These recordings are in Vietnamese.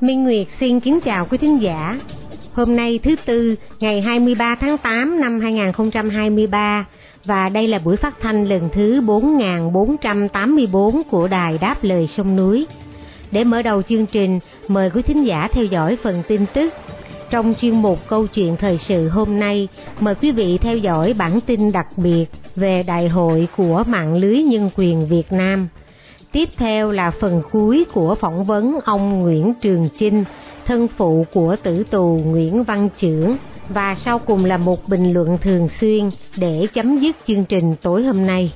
Minh Nguyệt xin kính chào quý thính giả. Hôm nay thứ Tư, ngày 23 tháng 8 năm 2023 và đây là buổi phát thanh lần thứ 4484 của Đài Đáp Lời Sông Núi. Để mở đầu chương trình, mời quý thính giả theo dõi phần tin tức. Trong chuyên mục câu chuyện thời sự hôm nay, mời quý vị theo dõi bản tin đặc biệt về đại hội của mạng lưới nhân quyền Việt Nam. Tiếp theo là phần cuối của phỏng vấn ông Nguyễn Trường Chinh, thân phụ của tử tù Nguyễn Văn Chưởng và sau cùng là một bình luận thường xuyên để chấm dứt chương trình tối hôm nay.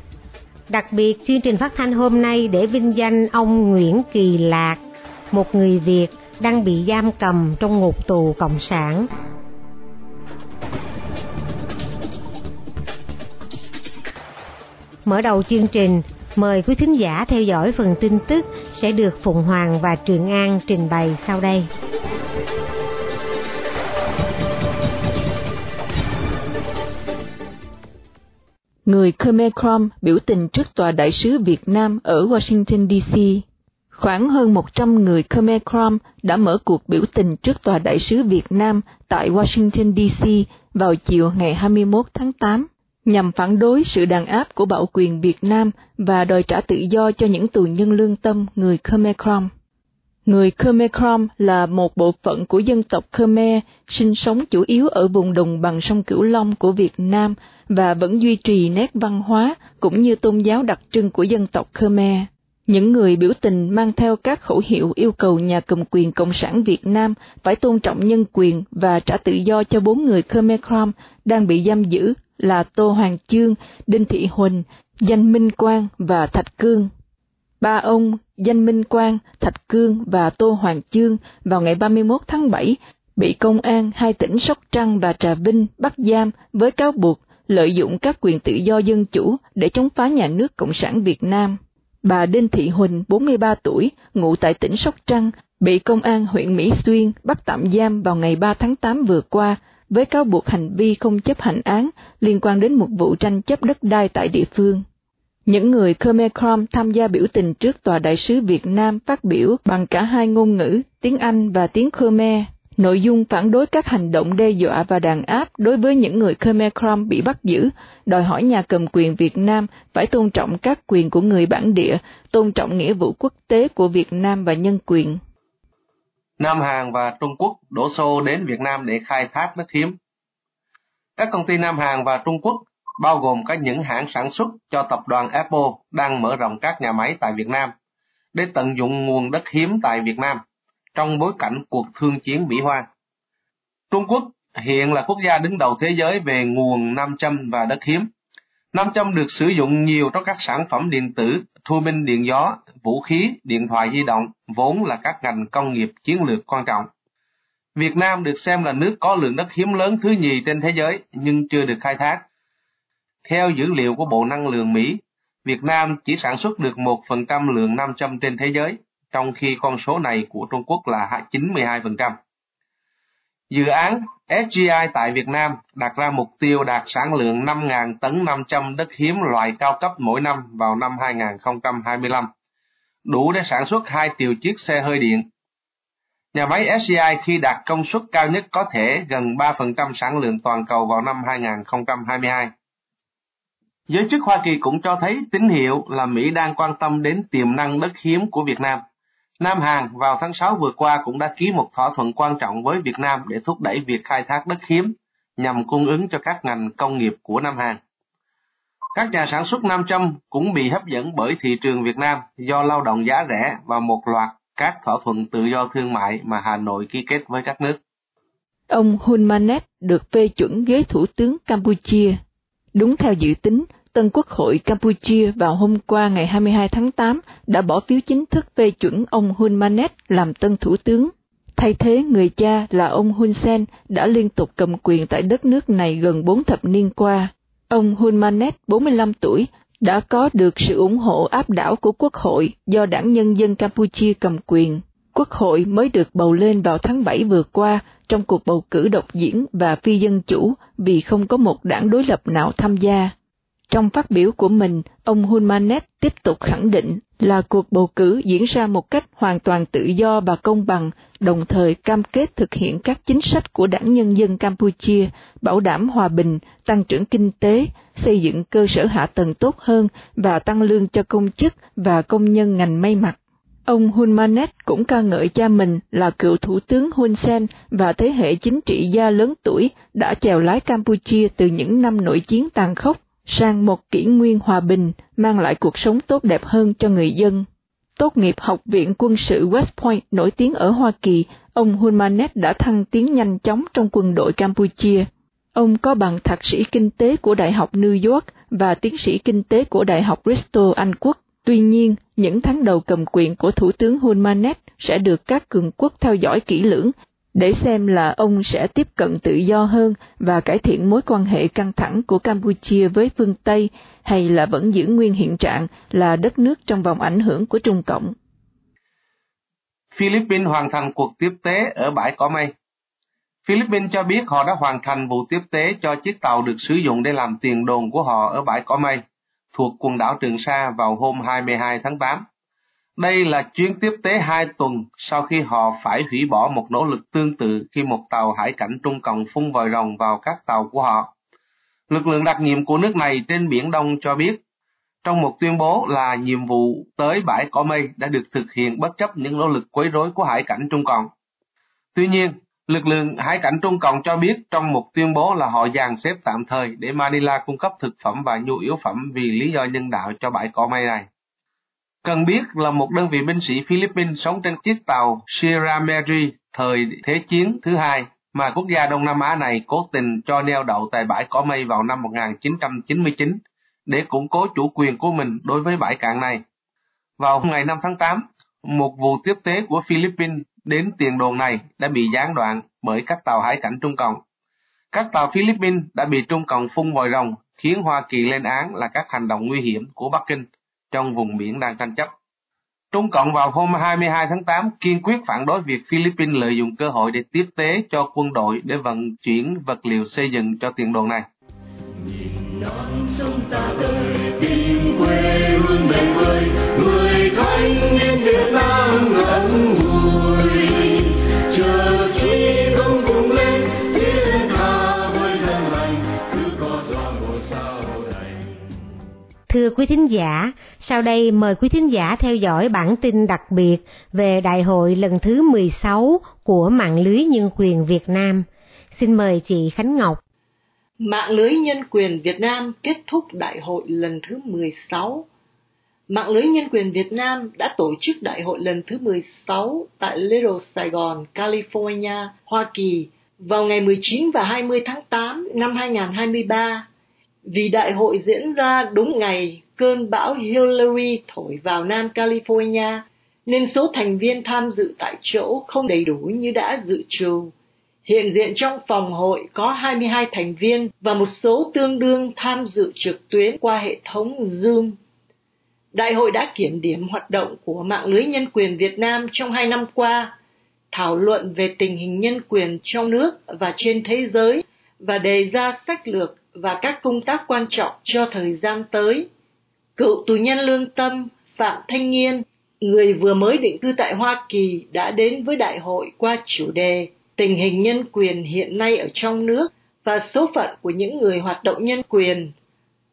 Đặc biệt chương trình phát thanh hôm nay để vinh danh ông Nguyễn Kỳ Lạc, một người Việt đang bị giam cầm trong ngục tù cộng sản. Mở đầu chương trình, mời quý thính giả theo dõi phần tin tức sẽ được Phụng Hoàng và Trường An trình bày sau đây. người Khmer Krom biểu tình trước tòa đại sứ Việt Nam ở Washington DC. Khoảng hơn 100 người Khmer Krom đã mở cuộc biểu tình trước tòa đại sứ Việt Nam tại Washington DC vào chiều ngày 21 tháng 8 nhằm phản đối sự đàn áp của bạo quyền Việt Nam và đòi trả tự do cho những tù nhân lương tâm người Khmer Krom. Người Khmer Krom là một bộ phận của dân tộc Khmer, sinh sống chủ yếu ở vùng đồng bằng sông Cửu Long của Việt Nam và vẫn duy trì nét văn hóa cũng như tôn giáo đặc trưng của dân tộc Khmer. Những người biểu tình mang theo các khẩu hiệu yêu cầu nhà cầm quyền Cộng sản Việt Nam phải tôn trọng nhân quyền và trả tự do cho bốn người Khmer Krom đang bị giam giữ là Tô Hoàng Chương, Đinh Thị Huỳnh, Danh Minh Quang và Thạch Cương. Ba ông Danh Minh Quang, Thạch Cương và Tô Hoàng Chương vào ngày 31 tháng 7 bị công an hai tỉnh Sóc Trăng và Trà Vinh bắt giam với cáo buộc lợi dụng các quyền tự do dân chủ để chống phá nhà nước Cộng sản Việt Nam. Bà Đinh Thị Huỳnh, 43 tuổi, ngụ tại tỉnh Sóc Trăng, bị công an huyện Mỹ Xuyên bắt tạm giam vào ngày 3 tháng 8 vừa qua với cáo buộc hành vi không chấp hành án liên quan đến một vụ tranh chấp đất đai tại địa phương. Những người Khmer Krom tham gia biểu tình trước tòa đại sứ Việt Nam phát biểu bằng cả hai ngôn ngữ, tiếng Anh và tiếng Khmer. Nội dung phản đối các hành động đe dọa và đàn áp đối với những người Khmer Krom bị bắt giữ, đòi hỏi nhà cầm quyền Việt Nam phải tôn trọng các quyền của người bản địa, tôn trọng nghĩa vụ quốc tế của Việt Nam và nhân quyền. Nam Hàn và Trung Quốc đổ xô đến Việt Nam để khai thác đất hiếm. Các công ty Nam Hàn và Trung Quốc, bao gồm các những hãng sản xuất cho tập đoàn Apple đang mở rộng các nhà máy tại Việt Nam để tận dụng nguồn đất hiếm tại Việt Nam trong bối cảnh cuộc thương chiến Mỹ Hoa. Trung Quốc hiện là quốc gia đứng đầu thế giới về nguồn nam châm và đất hiếm. Nam châm được sử dụng nhiều trong các sản phẩm điện tử, thu minh điện gió, vũ khí, điện thoại di động, vốn là các ngành công nghiệp chiến lược quan trọng. Việt Nam được xem là nước có lượng đất hiếm lớn thứ nhì trên thế giới nhưng chưa được khai thác. Theo dữ liệu của Bộ Năng lượng Mỹ, Việt Nam chỉ sản xuất được 1% lượng nam châm trên thế giới, trong khi con số này của Trung Quốc là 92%. Dự án SGI tại Việt Nam đặt ra mục tiêu đạt sản lượng 5.000 tấn 500 đất hiếm loại cao cấp mỗi năm vào năm 2025, đủ để sản xuất 2 triệu chiếc xe hơi điện. Nhà máy SGI khi đạt công suất cao nhất có thể gần 3% sản lượng toàn cầu vào năm 2022. Giới chức Hoa Kỳ cũng cho thấy tín hiệu là Mỹ đang quan tâm đến tiềm năng đất hiếm của Việt Nam. Nam Hàn vào tháng 6 vừa qua cũng đã ký một thỏa thuận quan trọng với Việt Nam để thúc đẩy việc khai thác đất hiếm nhằm cung ứng cho các ngành công nghiệp của Nam Hàn. Các nhà sản xuất nam châm cũng bị hấp dẫn bởi thị trường Việt Nam do lao động giá rẻ và một loạt các thỏa thuận tự do thương mại mà Hà Nội ký kết với các nước. Ông Hun Manet được phê chuẩn ghế thủ tướng Campuchia. Đúng theo dự tính, Tân Quốc hội Campuchia vào hôm qua ngày 22 tháng 8 đã bỏ phiếu chính thức phê chuẩn ông Hun Manet làm tân thủ tướng. Thay thế người cha là ông Hun Sen đã liên tục cầm quyền tại đất nước này gần bốn thập niên qua. Ông Hun Manet, 45 tuổi, đã có được sự ủng hộ áp đảo của Quốc hội do Đảng Nhân dân Campuchia cầm quyền. Quốc hội mới được bầu lên vào tháng 7 vừa qua trong cuộc bầu cử độc diễn và phi dân chủ vì không có một đảng đối lập nào tham gia. Trong phát biểu của mình, ông Hulmanet tiếp tục khẳng định là cuộc bầu cử diễn ra một cách hoàn toàn tự do và công bằng, đồng thời cam kết thực hiện các chính sách của Đảng Nhân dân Campuchia, bảo đảm hòa bình, tăng trưởng kinh tế, xây dựng cơ sở hạ tầng tốt hơn và tăng lương cho công chức và công nhân ngành may mặc. Ông Hun Manet cũng ca ngợi cha mình là cựu thủ tướng Hun Sen và thế hệ chính trị gia lớn tuổi đã chèo lái Campuchia từ những năm nội chiến tàn khốc sang một kỷ nguyên hòa bình, mang lại cuộc sống tốt đẹp hơn cho người dân. Tốt nghiệp Học viện Quân sự West Point nổi tiếng ở Hoa Kỳ, ông Hulmanet đã thăng tiến nhanh chóng trong quân đội Campuchia. Ông có bằng thạc sĩ kinh tế của Đại học New York và tiến sĩ kinh tế của Đại học Bristol, Anh Quốc. Tuy nhiên, những tháng đầu cầm quyền của Thủ tướng Hulmanet sẽ được các cường quốc theo dõi kỹ lưỡng để xem là ông sẽ tiếp cận tự do hơn và cải thiện mối quan hệ căng thẳng của Campuchia với phương Tây hay là vẫn giữ nguyên hiện trạng là đất nước trong vòng ảnh hưởng của Trung Cộng. Philippines hoàn thành cuộc tiếp tế ở bãi cỏ mây. Philippines cho biết họ đã hoàn thành vụ tiếp tế cho chiếc tàu được sử dụng để làm tiền đồn của họ ở bãi cỏ mây, thuộc quần đảo Trường Sa vào hôm 22 tháng 8. Đây là chuyến tiếp tế hai tuần sau khi họ phải hủy bỏ một nỗ lực tương tự khi một tàu hải cảnh Trung Cộng phun vòi rồng vào các tàu của họ. Lực lượng đặc nhiệm của nước này trên Biển Đông cho biết, trong một tuyên bố là nhiệm vụ tới bãi cỏ mây đã được thực hiện bất chấp những nỗ lực quấy rối của hải cảnh Trung Cộng. Tuy nhiên, lực lượng hải cảnh Trung Cộng cho biết trong một tuyên bố là họ dàn xếp tạm thời để Manila cung cấp thực phẩm và nhu yếu phẩm vì lý do nhân đạo cho bãi cỏ mây này. Cần biết là một đơn vị binh sĩ Philippines sống trên chiếc tàu Sierra Madre thời Thế chiến thứ hai mà quốc gia Đông Nam Á này cố tình cho neo đậu tại bãi cỏ mây vào năm 1999 để củng cố chủ quyền của mình đối với bãi cạn này. Vào ngày 5 tháng 8, một vụ tiếp tế của Philippines đến tiền đồn này đã bị gián đoạn bởi các tàu hải cảnh Trung Cộng. Các tàu Philippines đã bị Trung Cộng phun vòi rồng, khiến Hoa Kỳ lên án là các hành động nguy hiểm của Bắc Kinh trong vùng biển đang tranh chấp. Trung Cộng vào hôm 22 tháng 8 kiên quyết phản đối việc Philippines lợi dụng cơ hội để tiếp tế cho quân đội để vận chuyển vật liệu xây dựng cho tiền đồn này. Nhìn non sông ta tới tìm quê hương bền vơi, người thanh niên Việt Nam ngẩn Thưa quý thính giả, sau đây mời quý thính giả theo dõi bản tin đặc biệt về đại hội lần thứ 16 của Mạng lưới Nhân quyền Việt Nam. Xin mời chị Khánh Ngọc. Mạng lưới Nhân quyền Việt Nam kết thúc đại hội lần thứ 16. Mạng lưới Nhân quyền Việt Nam đã tổ chức đại hội lần thứ 16 tại Little Sài Gòn, California, Hoa Kỳ vào ngày 19 và 20 tháng 8 năm 2023. Vì đại hội diễn ra đúng ngày cơn bão Hillary thổi vào Nam California, nên số thành viên tham dự tại chỗ không đầy đủ như đã dự trù. Hiện diện trong phòng hội có 22 thành viên và một số tương đương tham dự trực tuyến qua hệ thống Zoom. Đại hội đã kiểm điểm hoạt động của mạng lưới nhân quyền Việt Nam trong hai năm qua, thảo luận về tình hình nhân quyền trong nước và trên thế giới và đề ra sách lược và các công tác quan trọng cho thời gian tới. Cựu tù nhân lương tâm Phạm Thanh Nghiên, người vừa mới định cư tại Hoa Kỳ đã đến với đại hội qua chủ đề tình hình nhân quyền hiện nay ở trong nước và số phận của những người hoạt động nhân quyền.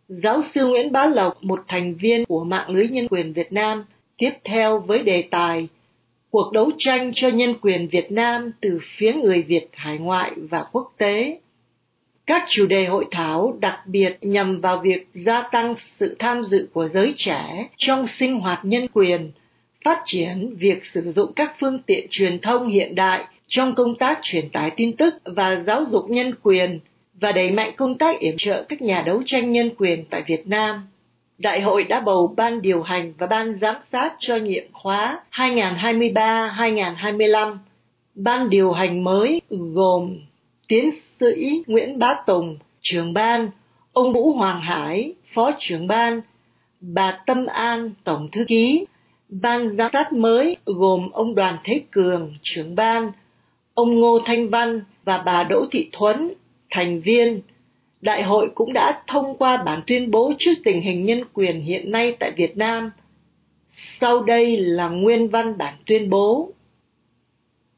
Giáo sư Nguyễn Bá Lộc, một thành viên của mạng lưới nhân quyền Việt Nam, tiếp theo với đề tài Cuộc đấu tranh cho nhân quyền Việt Nam từ phía người Việt hải ngoại và quốc tế. Các chủ đề hội thảo đặc biệt nhằm vào việc gia tăng sự tham dự của giới trẻ trong sinh hoạt nhân quyền, phát triển việc sử dụng các phương tiện truyền thông hiện đại trong công tác truyền tải tin tức và giáo dục nhân quyền và đẩy mạnh công tác yểm trợ các nhà đấu tranh nhân quyền tại Việt Nam. Đại hội đã bầu ban điều hành và ban giám sát cho nhiệm khóa 2023-2025. Ban điều hành mới gồm tiến sĩ Nguyễn Bá Tùng, trưởng ban, ông Vũ Hoàng Hải, phó trưởng ban, bà Tâm An, tổng thư ký. Ban giám sát mới gồm ông Đoàn Thế Cường, trưởng ban, ông Ngô Thanh Văn và bà Đỗ Thị Thuấn, thành viên. Đại hội cũng đã thông qua bản tuyên bố trước tình hình nhân quyền hiện nay tại Việt Nam. Sau đây là nguyên văn bản tuyên bố.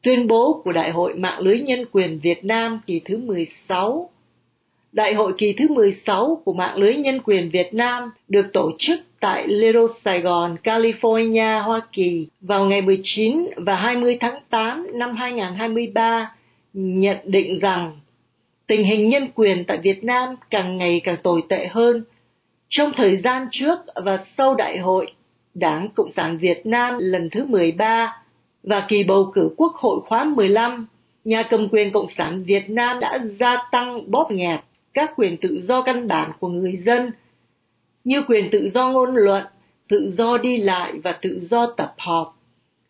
Tuyên bố của Đại hội Mạng lưới Nhân quyền Việt Nam kỳ thứ 16 Đại hội kỳ thứ 16 của Mạng lưới Nhân quyền Việt Nam được tổ chức tại Little Saigon, California, Hoa Kỳ vào ngày 19 và 20 tháng 8 năm 2023 nhận định rằng tình hình nhân quyền tại Việt Nam càng ngày càng tồi tệ hơn. Trong thời gian trước và sau đại hội, Đảng Cộng sản Việt Nam lần thứ 13 và kỳ bầu cử Quốc hội khóa 15, nhà cầm quyền Cộng sản Việt Nam đã gia tăng bóp nghẹt các quyền tự do căn bản của người dân như quyền tự do ngôn luận, tự do đi lại và tự do tập họp.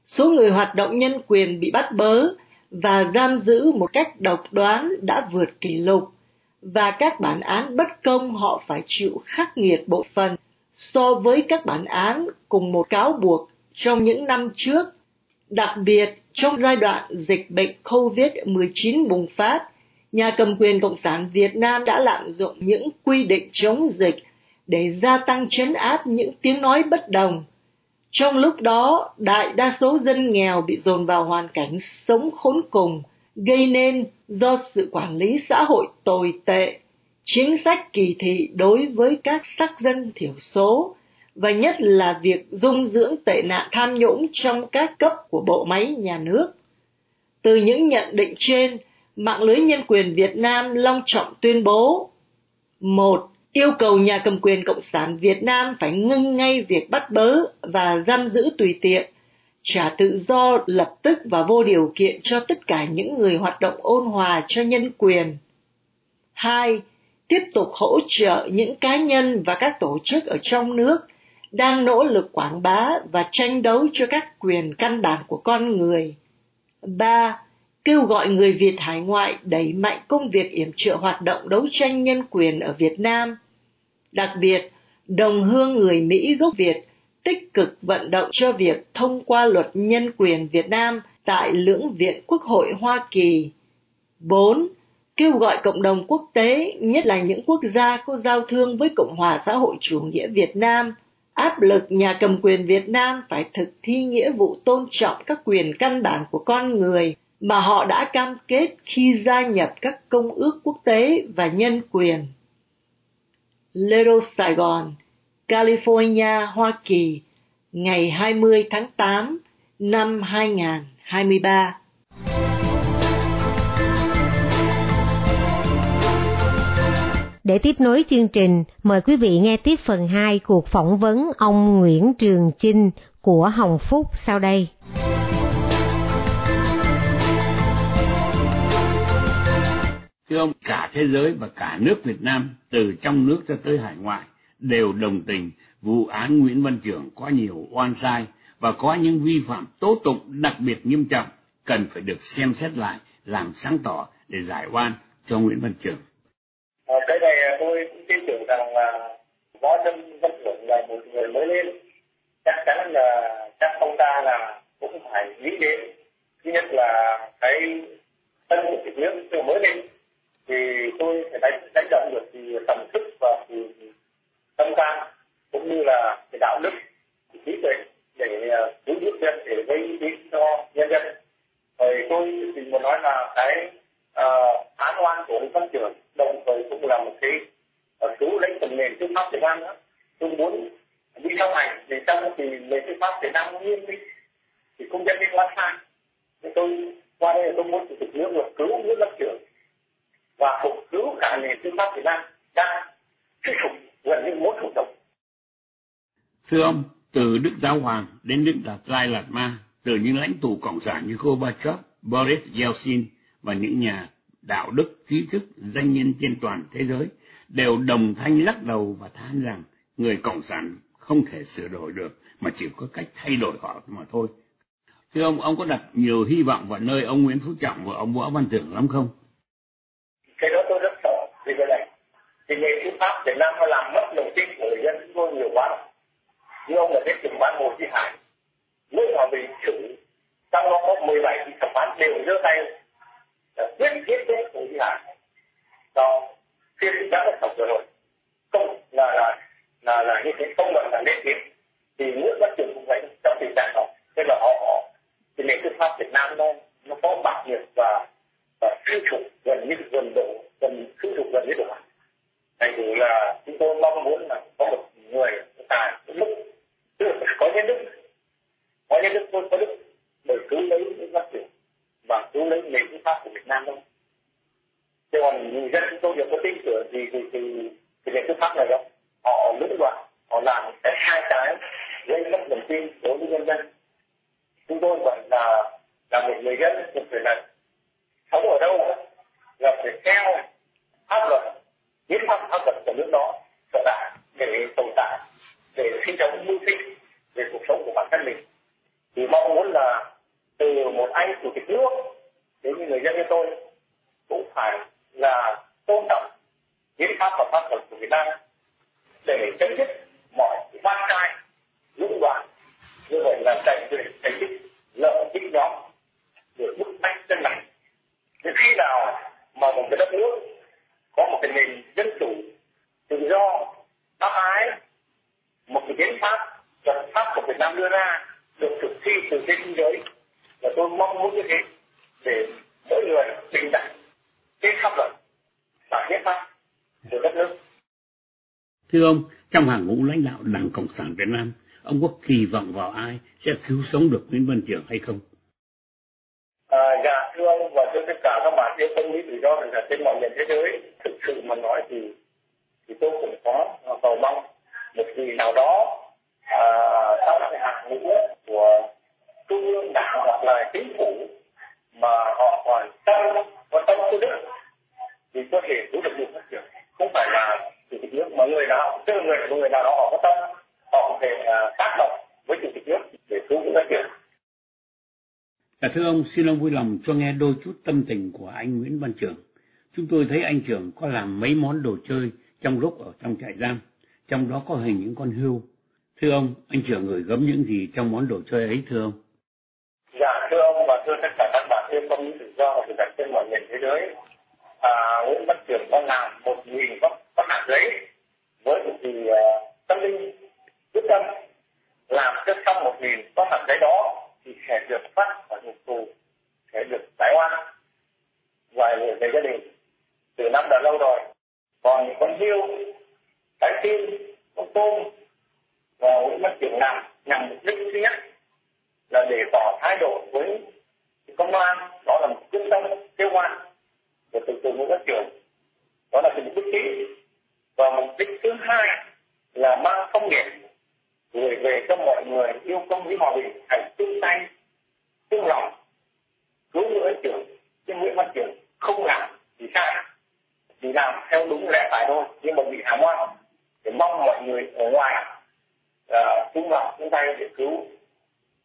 Số người hoạt động nhân quyền bị bắt bớ và giam giữ một cách độc đoán đã vượt kỷ lục và các bản án bất công họ phải chịu khắc nghiệt bộ phần so với các bản án cùng một cáo buộc trong những năm trước. Đặc biệt, trong giai đoạn dịch bệnh COVID-19 bùng phát, nhà cầm quyền Cộng sản Việt Nam đã lạm dụng những quy định chống dịch để gia tăng chấn áp những tiếng nói bất đồng. Trong lúc đó, đại đa số dân nghèo bị dồn vào hoàn cảnh sống khốn cùng, gây nên do sự quản lý xã hội tồi tệ, chính sách kỳ thị đối với các sắc dân thiểu số, và nhất là việc dung dưỡng tệ nạn tham nhũng trong các cấp của bộ máy nhà nước. Từ những nhận định trên, mạng lưới nhân quyền Việt Nam long trọng tuyên bố một yêu cầu nhà cầm quyền Cộng sản Việt Nam phải ngưng ngay việc bắt bớ và giam giữ tùy tiện, trả tự do lập tức và vô điều kiện cho tất cả những người hoạt động ôn hòa cho nhân quyền. 2. Tiếp tục hỗ trợ những cá nhân và các tổ chức ở trong nước đang nỗ lực quảng bá và tranh đấu cho các quyền căn bản của con người. 3 kêu gọi người Việt hải ngoại đẩy mạnh công việc yểm trợ hoạt động đấu tranh nhân quyền ở Việt Nam. Đặc biệt, đồng hương người Mỹ gốc Việt tích cực vận động cho việc thông qua luật nhân quyền Việt Nam tại lưỡng viện Quốc hội Hoa Kỳ. 4. Kêu gọi cộng đồng quốc tế, nhất là những quốc gia có giao thương với Cộng hòa xã hội chủ nghĩa Việt Nam, áp lực nhà cầm quyền Việt Nam phải thực thi nghĩa vụ tôn trọng các quyền căn bản của con người mà họ đã cam kết khi gia nhập các công ước quốc tế và nhân quyền. Little Saigon, California, Hoa Kỳ, ngày 20 tháng 8 năm 2023. Để tiếp nối chương trình, mời quý vị nghe tiếp phần 2 cuộc phỏng vấn ông Nguyễn Trường Chinh của Hồng Phúc sau đây. thưa ông cả thế giới và cả nước Việt Nam từ trong nước cho tới hải ngoại đều đồng tình vụ án Nguyễn Văn Trường có nhiều oan sai và có những vi phạm tố tụng đặc biệt nghiêm trọng cần phải được xem xét lại làm sáng tỏ để giải oan cho Nguyễn Văn Trường. À, cái này à, tôi cũng tin tưởng rằng là võ lâm Văn thưởng là một người mới lên. Chắc chắn là chắc ông ta là cũng phải nghĩ đến thứ nhất là cái thân của cái nước mới lên. Thì tôi phải đánh đánh động được thì tầm thức và thì tâm can cũng như là cái đạo đức trí tuệ để à, cứu giúp dân để gây ý cho nhân dân. Rồi tôi thì muốn nói là cái à, uh, án oan của Nguyễn Văn Trưởng đồng thời cũng là một cái ờ, cứu lấy phần nền tư pháp Việt Nam nữa tôi muốn đi sau này thì trong thì nền tư pháp Việt Nam nghiêm minh thì không dân liên quá sai nên tôi qua đây là tôi muốn chủ tịch nước được cứu Nguyễn Văn Trưởng và phục cứu cả nền tư pháp Việt Nam đang thuyết phục gần như muốn thủ tục. Thưa ông, từ Đức Giáo Hoàng đến Đức Đạt Lai Lạt Ma, từ những lãnh tụ cộng sản như Gorbachev, Boris Yeltsin và những nhà đạo đức, trí thức, danh nhân trên toàn thế giới đều đồng thanh lắc đầu và than rằng người Cộng sản không thể sửa đổi được mà chỉ có cách thay đổi họ mà thôi. Thưa ông, ông có đặt nhiều hy vọng vào nơi ông Nguyễn Phú Trọng và ông Võ Văn Thưởng lắm không? Cái đó tôi rất sợ vì cái này. Thì nghề thư pháp Việt Nam nó làm mất lòng tin của người dân chúng tôi nhiều quá. Như ông là cái trưởng ban Hồ Chí Hải, lúc mà bị xử, trong đó có 17 thì thẩm phán đều giơ tay là quyết giết chết Hồ Chí Hải. cho phiên đã được tổng rồi. Không là là là là như thế, không luận là lên tiếng thì nước bất trường cũng vậy, trong tình trạng đó tức là họ họ thì nền tư pháp Việt Nam nó nó có bạc nhiệt và và suy sụp gần như, gần độ, gần suy sụp gần như độ thành thử là chúng tôi mong muốn là có một người tài lúc tức là có nhân đức. Có nhân đức tôi có đức để cứu lấy những phát triển và cứu lấy nền tư pháp của Việt Nam đâu chứ còn người dân chúng tôi đều có tin tưởng gì thì thì thì nền tư pháp này đâu họ lũng đoạn, họ làm cái hai cái gây mất niềm tin đối với nhân dân. Chúng tôi vẫn là là một người dân, một người này sống ở đâu là phải theo pháp luật hiến pháp pháp luật của nước đó sở tại để tồn tại, để sinh sống mưu sinh về cuộc sống của bản thân mình. Thì mong muốn là từ một anh chủ tịch nước đến như người dân như tôi cũng phải là tôn trọng hiến pháp và pháp luật của Việt Nam để chấm dứt mọi quan trai, lũng đoạn như vậy là chạy quyền thành tích lợi ích nhóm được bức bách chân này thì khi nào mà một cái đất nước có một cái nền dân chủ tự do, bác ái, một cái hiến pháp, luật pháp của Việt Nam đưa ra được thực thi từ trên thế giới, là tôi mong muốn như thế để mỗi người bình đẳng trên pháp luật và hiến pháp của đất nước Thưa ông, trong hàng ngũ lãnh đạo Đảng Cộng sản Việt Nam, ông có kỳ vọng vào ai sẽ cứu sống được Nguyễn Văn Trường hay không? À, dạ thưa ông và thưa tất cả các bạn yêu công lý tự do là trên mọi miền thế giới thực sự mà nói thì thì tôi cũng có cầu mong một vị nào đó à, trong cái hàng ngũ của trung ương đảng hoặc là chính phủ mà họ còn tâm có tâm tư đức thì có thể cứu được Nguyễn phát triển không phải là chủ tịch nước mà người nào tức là người người nào đó họ có tâm họ có thể à, tác động với chủ tịch nước để cứu những phát việc Dạ thưa ông, xin ông vui lòng cho nghe đôi chút tâm tình của anh Nguyễn Văn Trường. Chúng tôi thấy anh Trường có làm mấy món đồ chơi trong lúc ở trong trại giam, trong đó có hình những con hươu. Thưa ông, anh Trường gửi gắm những gì trong món đồ chơi ấy thưa ông? Dạ thưa ông và thưa tất cả các bạn yêu công lý tự do và thực trên mọi miền thế giới. À, Nguyễn Văn Trường có làm một nghìn có văn bản giấy với một thì uh, à, tâm linh quyết tâm làm cho xong một nghìn văn bản giấy đó thì sẽ được phát khỏi ngục tù sẽ được giải oan và về gia đình. Từ năm đã lâu rồi còn con hiêu cái tim con tôm và nguyễn văn trường làm nhằm mục đích thứ nhất là để tỏ thái độ với công an. Đó là một quyết tâm kêu oan của từ từ nguyễn các trường đó là cái mục đích chính. Và mục đích thứ hai là mang thông điệp gửi về cho mọi người yêu công với hòa bình hãy chung tay chung lòng. Cứu nguyễn trưởng nhưng nguyễn văn trưởng không làm thì sai. Chỉ làm theo đúng lẽ phải thôi nhưng mà bị hãm oan để mong mọi người ở ngoài uh, chung lòng chung tay để cứu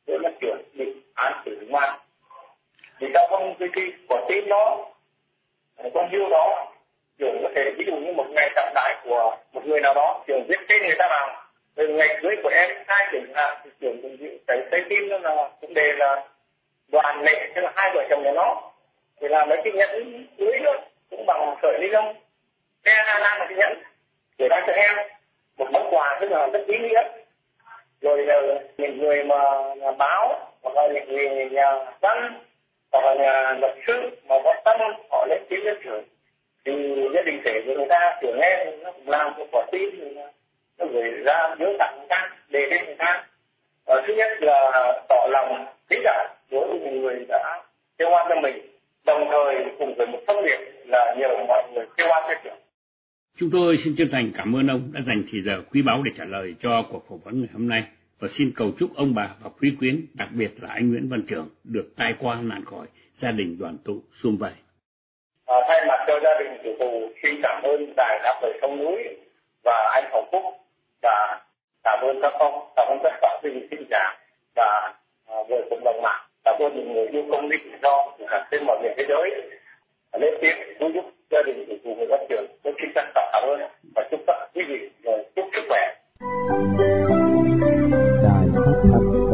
nguyễn văn trưởng bị án xử ngoan thì trong con cái, cái quả tim đó con hươu đó trường có thể ví dụ như một ngày trọng đại của một người nào đó trường viết tên người ta vào. Từ ngày cưới của em, hai trường là trường cũng cái trái tim đó là, cũng đề là đoàn lệ, tức là hai vợ chồng nhà nó. Thì là mấy cái nhẫn cưới đó cũng bằng sợi ni lông. Xe na na một cái nhẫn, để ra cho em. Một món quà rất là rất ý nghĩa. Rồi là những người mà nhà báo, hoặc là những người nhà văn và nhà luật sư mà có tâm họ lên tiếng lên trưởng thì gia đình kể của người ta kiểu nghe nó cũng làm cho quả tim nó gửi ra nhớ tặng người ta, đề lên người ta. Và thứ nhất là tỏ lòng kính trọng đối với người đã kêu oan cho mình, đồng thời cùng với một thông điệp là nhờ mọi người kêu oan cho trưởng Chúng tôi xin chân thành cảm ơn ông đã dành thời giờ quý báu để trả lời cho cuộc phỏng vấn ngày hôm nay và xin cầu chúc ông bà và quý quyến, đặc biệt là anh Nguyễn Văn Trường được tai qua nạn khỏi, gia đình đoàn tụ sum vầy. À, thay mặt cho gia đình chủ tù xin cảm ơn đài đáp lời sông núi và anh Hồng Phúc và cảm ơn các ông, cảm ơn tất cả quý vị xin chào và à, người cộng đồng mạng, cảm ơn những người yêu công lý tự do của trên mọi miền thế giới lên tiếng cứu giúp gia đình chủ tù người văn trường. Tôi xin trân trọng cảm ơn và chúc các quý vị chúc sức khỏe.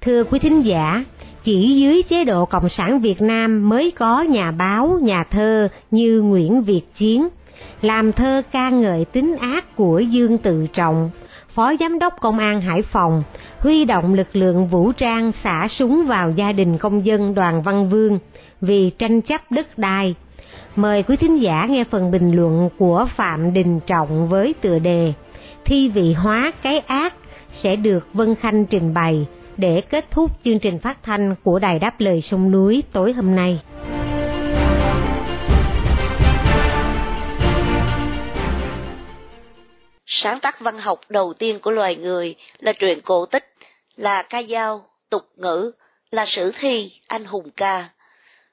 Thưa quý thính giả, chỉ dưới chế độ Cộng sản Việt Nam mới có nhà báo, nhà thơ như Nguyễn Việt Chiến, làm thơ ca ngợi tính ác của Dương Tự Trọng, Phó Giám đốc Công an Hải Phòng, huy động lực lượng vũ trang xả súng vào gia đình công dân Đoàn Văn Vương vì tranh chấp đất đai. Mời quý thính giả nghe phần bình luận của Phạm Đình Trọng với tựa đề Thi vị hóa cái ác sẽ được Vân Khanh trình bày để kết thúc chương trình phát thanh của Đài Đáp Lời Sông Núi tối hôm nay. Sáng tác văn học đầu tiên của loài người là truyện cổ tích, là ca dao, tục ngữ, là sử thi, anh hùng ca.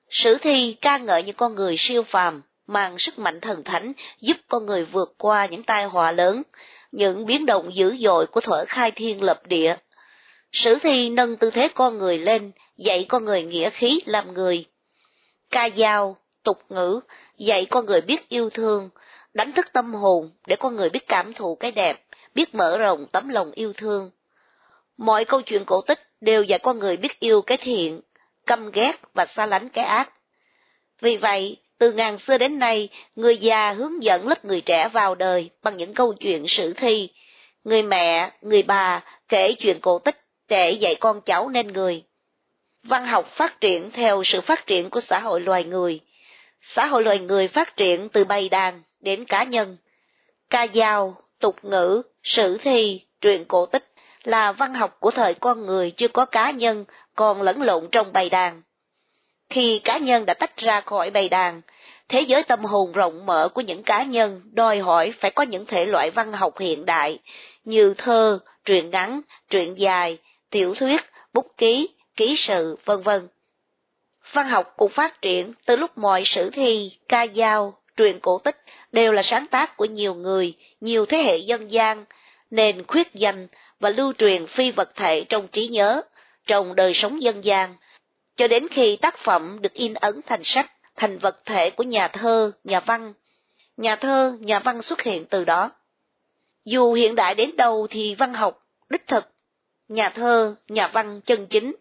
Sử thi ca ngợi những con người siêu phàm, mang sức mạnh thần thánh giúp con người vượt qua những tai họa lớn, những biến động dữ dội của thuở khai thiên lập địa. Sử thi nâng tư thế con người lên, dạy con người nghĩa khí làm người. Ca dao, tục ngữ, dạy con người biết yêu thương, đánh thức tâm hồn để con người biết cảm thụ cái đẹp, biết mở rộng tấm lòng yêu thương. Mọi câu chuyện cổ tích đều dạy con người biết yêu cái thiện, căm ghét và xa lánh cái ác. Vì vậy, từ ngàn xưa đến nay, người già hướng dẫn lớp người trẻ vào đời bằng những câu chuyện sử thi. Người mẹ, người bà kể chuyện cổ tích để dạy con cháu nên người. Văn học phát triển theo sự phát triển của xã hội loài người. Xã hội loài người phát triển từ bầy đàn đến cá nhân. Ca dao, tục ngữ, sử thi, truyện cổ tích là văn học của thời con người chưa có cá nhân còn lẫn lộn trong bầy đàn. Khi cá nhân đã tách ra khỏi bầy đàn, thế giới tâm hồn rộng mở của những cá nhân đòi hỏi phải có những thể loại văn học hiện đại như thơ, truyện ngắn, truyện dài, tiểu thuyết, bút ký, ký sự, vân vân. Văn học cũng phát triển từ lúc mọi sử thi, ca dao, truyện cổ tích đều là sáng tác của nhiều người, nhiều thế hệ dân gian, nên khuyết danh và lưu truyền phi vật thể trong trí nhớ, trong đời sống dân gian, cho đến khi tác phẩm được in ấn thành sách, thành vật thể của nhà thơ, nhà văn. Nhà thơ, nhà văn xuất hiện từ đó. Dù hiện đại đến đâu thì văn học, đích thực, nhà thơ, nhà văn chân chính,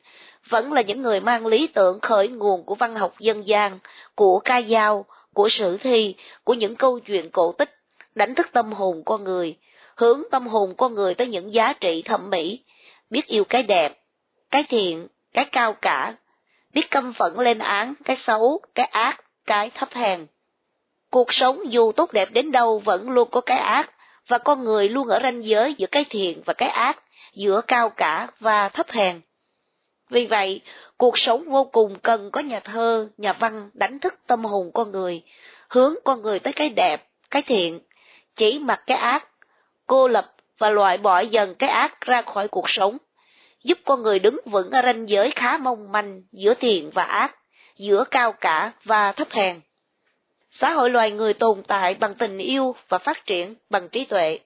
vẫn là những người mang lý tưởng khởi nguồn của văn học dân gian, của ca dao, của sử thi, của những câu chuyện cổ tích, đánh thức tâm hồn con người, hướng tâm hồn con người tới những giá trị thẩm mỹ, biết yêu cái đẹp, cái thiện, cái cao cả, biết căm phẫn lên án cái xấu, cái ác, cái thấp hèn. Cuộc sống dù tốt đẹp đến đâu vẫn luôn có cái ác, và con người luôn ở ranh giới giữa cái thiện và cái ác, giữa cao cả và thấp hèn. Vì vậy, cuộc sống vô cùng cần có nhà thơ, nhà văn đánh thức tâm hồn con người, hướng con người tới cái đẹp, cái thiện, chỉ mặc cái ác, cô lập và loại bỏ dần cái ác ra khỏi cuộc sống, giúp con người đứng vững ở ranh giới khá mong manh giữa thiện và ác, giữa cao cả và thấp hèn. Xã hội loài người tồn tại bằng tình yêu và phát triển bằng trí tuệ.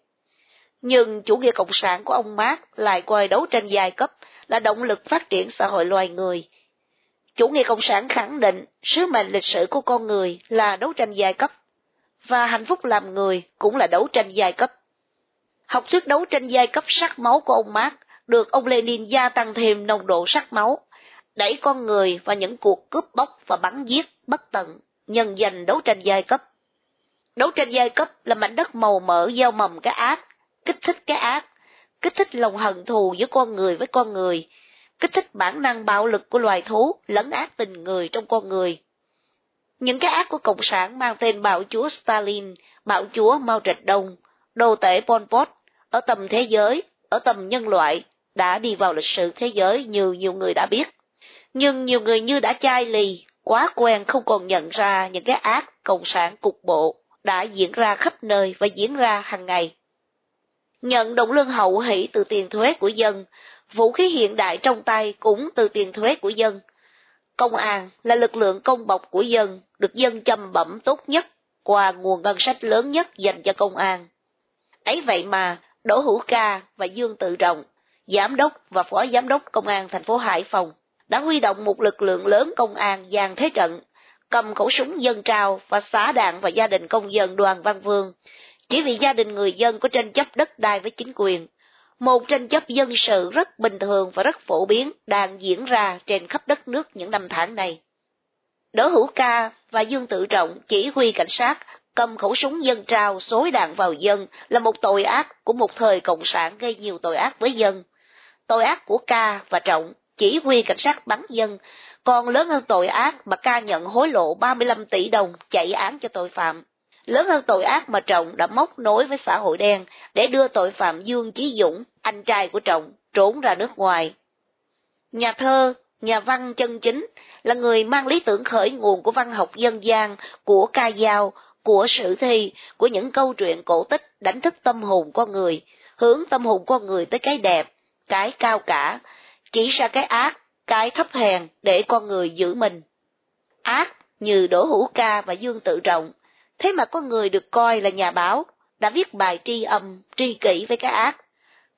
Nhưng chủ nghĩa cộng sản của ông Marx lại coi đấu tranh giai cấp là động lực phát triển xã hội loài người. Chủ nghĩa cộng sản khẳng định sứ mệnh lịch sử của con người là đấu tranh giai cấp, và hạnh phúc làm người cũng là đấu tranh giai cấp. Học thuyết đấu tranh giai cấp sắc máu của ông Marx được ông Lenin gia tăng thêm nồng độ sắc máu, đẩy con người vào những cuộc cướp bóc và bắn giết bất tận, nhân danh đấu tranh giai cấp. Đấu tranh giai cấp là mảnh đất màu mỡ gieo mầm cái ác, kích thích cái ác, kích thích lòng hận thù giữa con người với con người, kích thích bản năng bạo lực của loài thú lấn ác tình người trong con người. Những cái ác của Cộng sản mang tên bạo chúa Stalin, bạo chúa Mao Trạch Đông, đồ tể Pol Pot, ở tầm thế giới, ở tầm nhân loại, đã đi vào lịch sử thế giới như nhiều người đã biết. Nhưng nhiều người như đã chai lì, quá quen không còn nhận ra những cái ác Cộng sản cục bộ đã diễn ra khắp nơi và diễn ra hàng ngày. Nhận động lương hậu hỷ từ tiền thuế của dân, vũ khí hiện đại trong tay cũng từ tiền thuế của dân. Công an là lực lượng công bọc của dân, được dân chăm bẩm tốt nhất qua nguồn ngân sách lớn nhất dành cho công an. Ấy vậy mà, Đỗ Hữu Ca và Dương Tự Trọng, giám đốc và phó giám đốc công an thành phố Hải Phòng, đã huy động một lực lượng lớn công an dàn thế trận, cầm khẩu súng dân trao và xả đạn vào gia đình công dân Đoàn Văn Vương, chỉ vì gia đình người dân có tranh chấp đất đai với chính quyền. Một tranh chấp dân sự rất bình thường và rất phổ biến đang diễn ra trên khắp đất nước những năm tháng này. Đỗ Hữu Ca và Dương Tự Trọng chỉ huy cảnh sát cầm khẩu súng dân trao xối đạn vào dân là một tội ác của một thời cộng sản gây nhiều tội ác với dân. Tội ác của Ca và Trọng chỉ huy cảnh sát bắn dân, còn lớn hơn tội ác mà Ca nhận hối lộ 35 tỷ đồng chạy án cho tội phạm. Lớn hơn tội ác mà Trọng đã móc nối với xã hội đen để đưa tội phạm Dương Chí Dũng, anh trai của Trọng, trốn ra nước ngoài. Nhà thơ, nhà văn chân chính là người mang lý tưởng khởi nguồn của văn học dân gian, của ca dao, của sử thi, của những câu chuyện cổ tích đánh thức tâm hồn con người, hướng tâm hồn con người tới cái đẹp, cái cao cả, chỉ ra cái ác, cái thấp hèn để con người giữ mình. Ác như Đỗ Hữu Ca và Dương Tự Trọng, thế mà có người được coi là nhà báo, đã viết bài tri âm, tri kỷ với cái ác.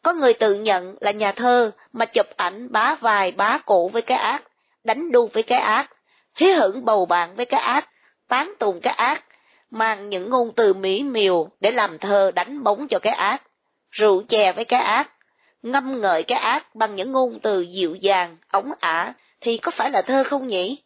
Có người tự nhận là nhà thơ mà chụp ảnh bá vai bá cổ với cái ác, đánh đu với cái ác, hí hưởng bầu bạn với cái ác, tán tùng cái ác, mang những ngôn từ mỹ miều để làm thơ đánh bóng cho cái ác, rượu chè với cái ác, ngâm ngợi cái ác bằng những ngôn từ dịu dàng, ống ả, thì có phải là thơ không nhỉ?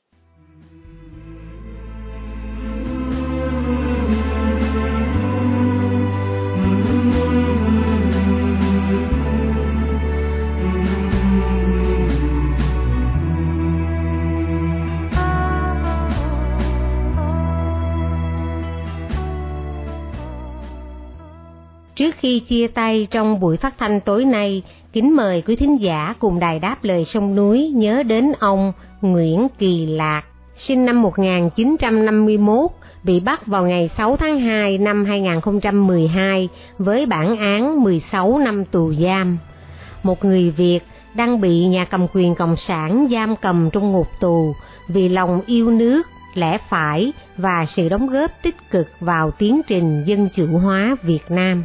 Khi chia tay trong buổi phát thanh tối nay, kính mời quý thính giả cùng đài đáp lời sông núi nhớ đến ông Nguyễn Kỳ Lạc, sinh năm 1951, bị bắt vào ngày 6 tháng 2 năm 2012 với bản án 16 năm tù giam. Một người Việt đang bị nhà cầm quyền Cộng sản giam cầm trong ngục tù vì lòng yêu nước, lẽ phải và sự đóng góp tích cực vào tiến trình dân chủ hóa Việt Nam.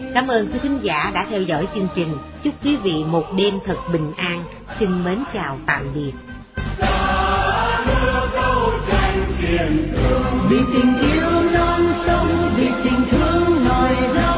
Cảm ơn quý thính giả đã theo dõi chương trình. Chúc quý vị một đêm thật bình an. Xin mến chào tạm biệt. Vì tình yêu non sông, vì tình thương nổi lên